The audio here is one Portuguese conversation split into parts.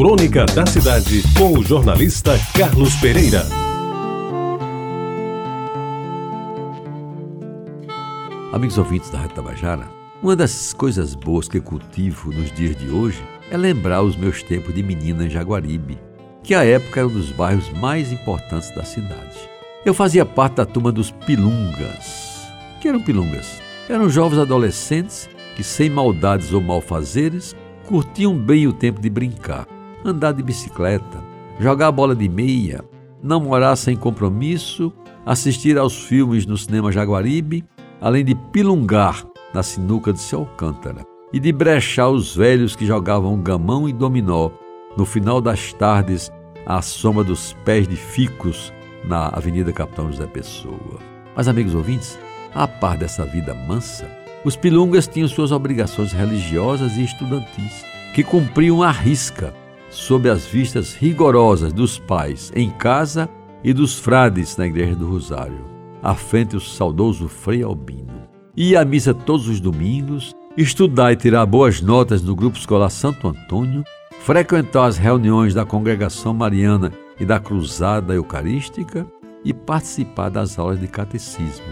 Crônica da Cidade, com o jornalista Carlos Pereira. Amigos ouvintes da Rádio Tabajara, uma das coisas boas que cultivo nos dias de hoje é lembrar os meus tempos de menina em Jaguaribe, que à época era um dos bairros mais importantes da cidade. Eu fazia parte da turma dos pilungas. que eram pilungas? Eram jovens adolescentes que, sem maldades ou malfazeres, curtiam bem o tempo de brincar, andar de bicicleta, jogar bola de meia, namorar sem compromisso, assistir aos filmes no cinema Jaguaribe, além de pilungar na sinuca de seu Alcântara e de brechar os velhos que jogavam gamão e dominó no final das tardes à sombra dos pés de ficos na Avenida Capitão José Pessoa. Mas, amigos ouvintes, a par dessa vida mansa, os pilungas tinham suas obrigações religiosas e estudantis, que cumpriam à risca, sob as vistas rigorosas dos pais em casa e dos frades na Igreja do Rosário, à frente o saudoso Frei Albino. Ia à missa todos os domingos, estudar e tirar boas notas no grupo escolar Santo Antônio, frequentar as reuniões da congregação mariana e da cruzada eucarística e participar das aulas de catecismo.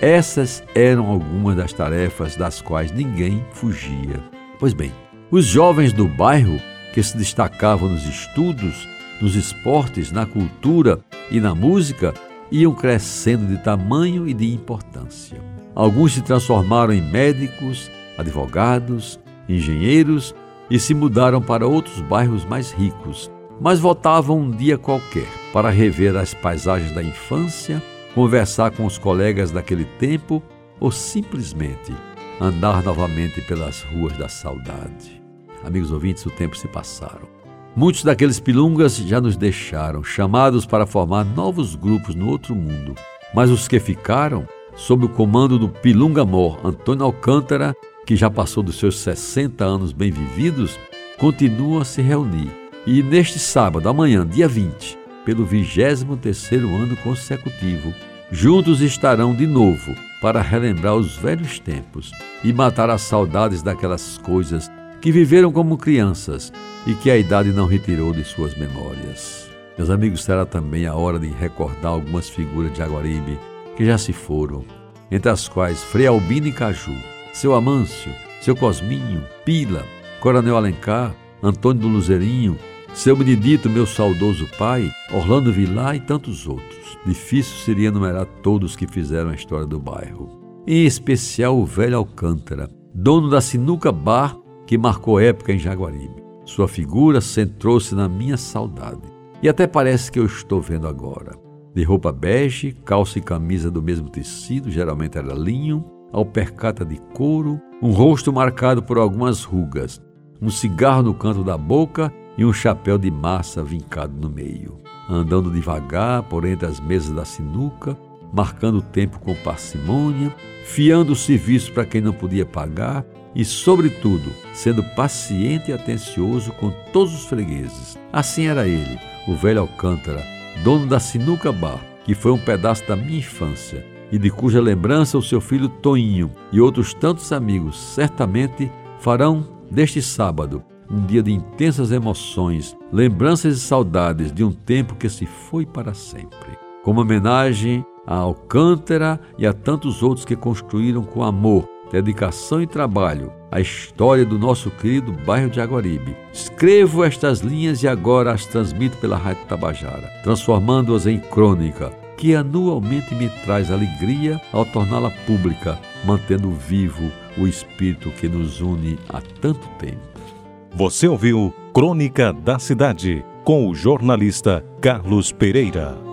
Essas eram algumas das tarefas das quais ninguém fugia. Pois bem, os jovens do bairro, que se destacavam nos estudos, nos esportes, na cultura e na música, iam crescendo de tamanho e de importância. Alguns se transformaram em médicos, advogados, engenheiros e se mudaram para outros bairros mais ricos, mas voltavam um dia qualquer para rever as paisagens da infância conversar com os colegas daquele tempo ou simplesmente andar novamente pelas ruas da saudade. Amigos ouvintes, o tempo se passaram. Muitos daqueles pilungas já nos deixaram, chamados para formar novos grupos no outro mundo. Mas os que ficaram, sob o comando do pilunga mor Antônio Alcântara, que já passou dos seus 60 anos bem vividos, continuam a se reunir. E neste sábado, amanhã, dia 20, pelo 23º ano consecutivo. Juntos estarão de novo para relembrar os velhos tempos e matar as saudades daquelas coisas que viveram como crianças e que a idade não retirou de suas memórias. Meus amigos, será também a hora de recordar algumas figuras de Jaguaribe que já se foram, entre as quais Frei Albino e Caju, seu Amâncio, seu Cosminho, Pila, Coronel Alencar, Antônio do Luzerinho, seu Benedito, meu saudoso pai, Orlando Vilar e tantos outros. Difícil seria enumerar todos que fizeram a história do bairro. Em especial o velho Alcântara, dono da Sinuca Bar que marcou época em Jaguaribe. Sua figura centrou-se na minha saudade. E até parece que eu estou vendo agora. De roupa bege, calça e camisa do mesmo tecido, geralmente era linho, alpercata de couro, um rosto marcado por algumas rugas, um cigarro no canto da boca e um chapéu de massa vincado no meio. Andando devagar por entre as mesas da sinuca, marcando o tempo com parcimônia, fiando o serviço para quem não podia pagar e, sobretudo, sendo paciente e atencioso com todos os fregueses. Assim era ele, o velho Alcântara, dono da Sinuca Bar, que foi um pedaço da minha infância e de cuja lembrança o seu filho Toinho e outros tantos amigos certamente farão deste sábado um dia de intensas emoções, lembranças e saudades de um tempo que se foi para sempre. Como homenagem a Alcântara e a tantos outros que construíram com amor, dedicação e trabalho a história do nosso querido bairro de Aguaribe. Escrevo estas linhas e agora as transmito pela Rádio Tabajara, transformando-as em crônica, que anualmente me traz alegria ao torná-la pública, mantendo vivo o espírito que nos une há tanto tempo. Você ouviu Crônica da Cidade com o jornalista Carlos Pereira.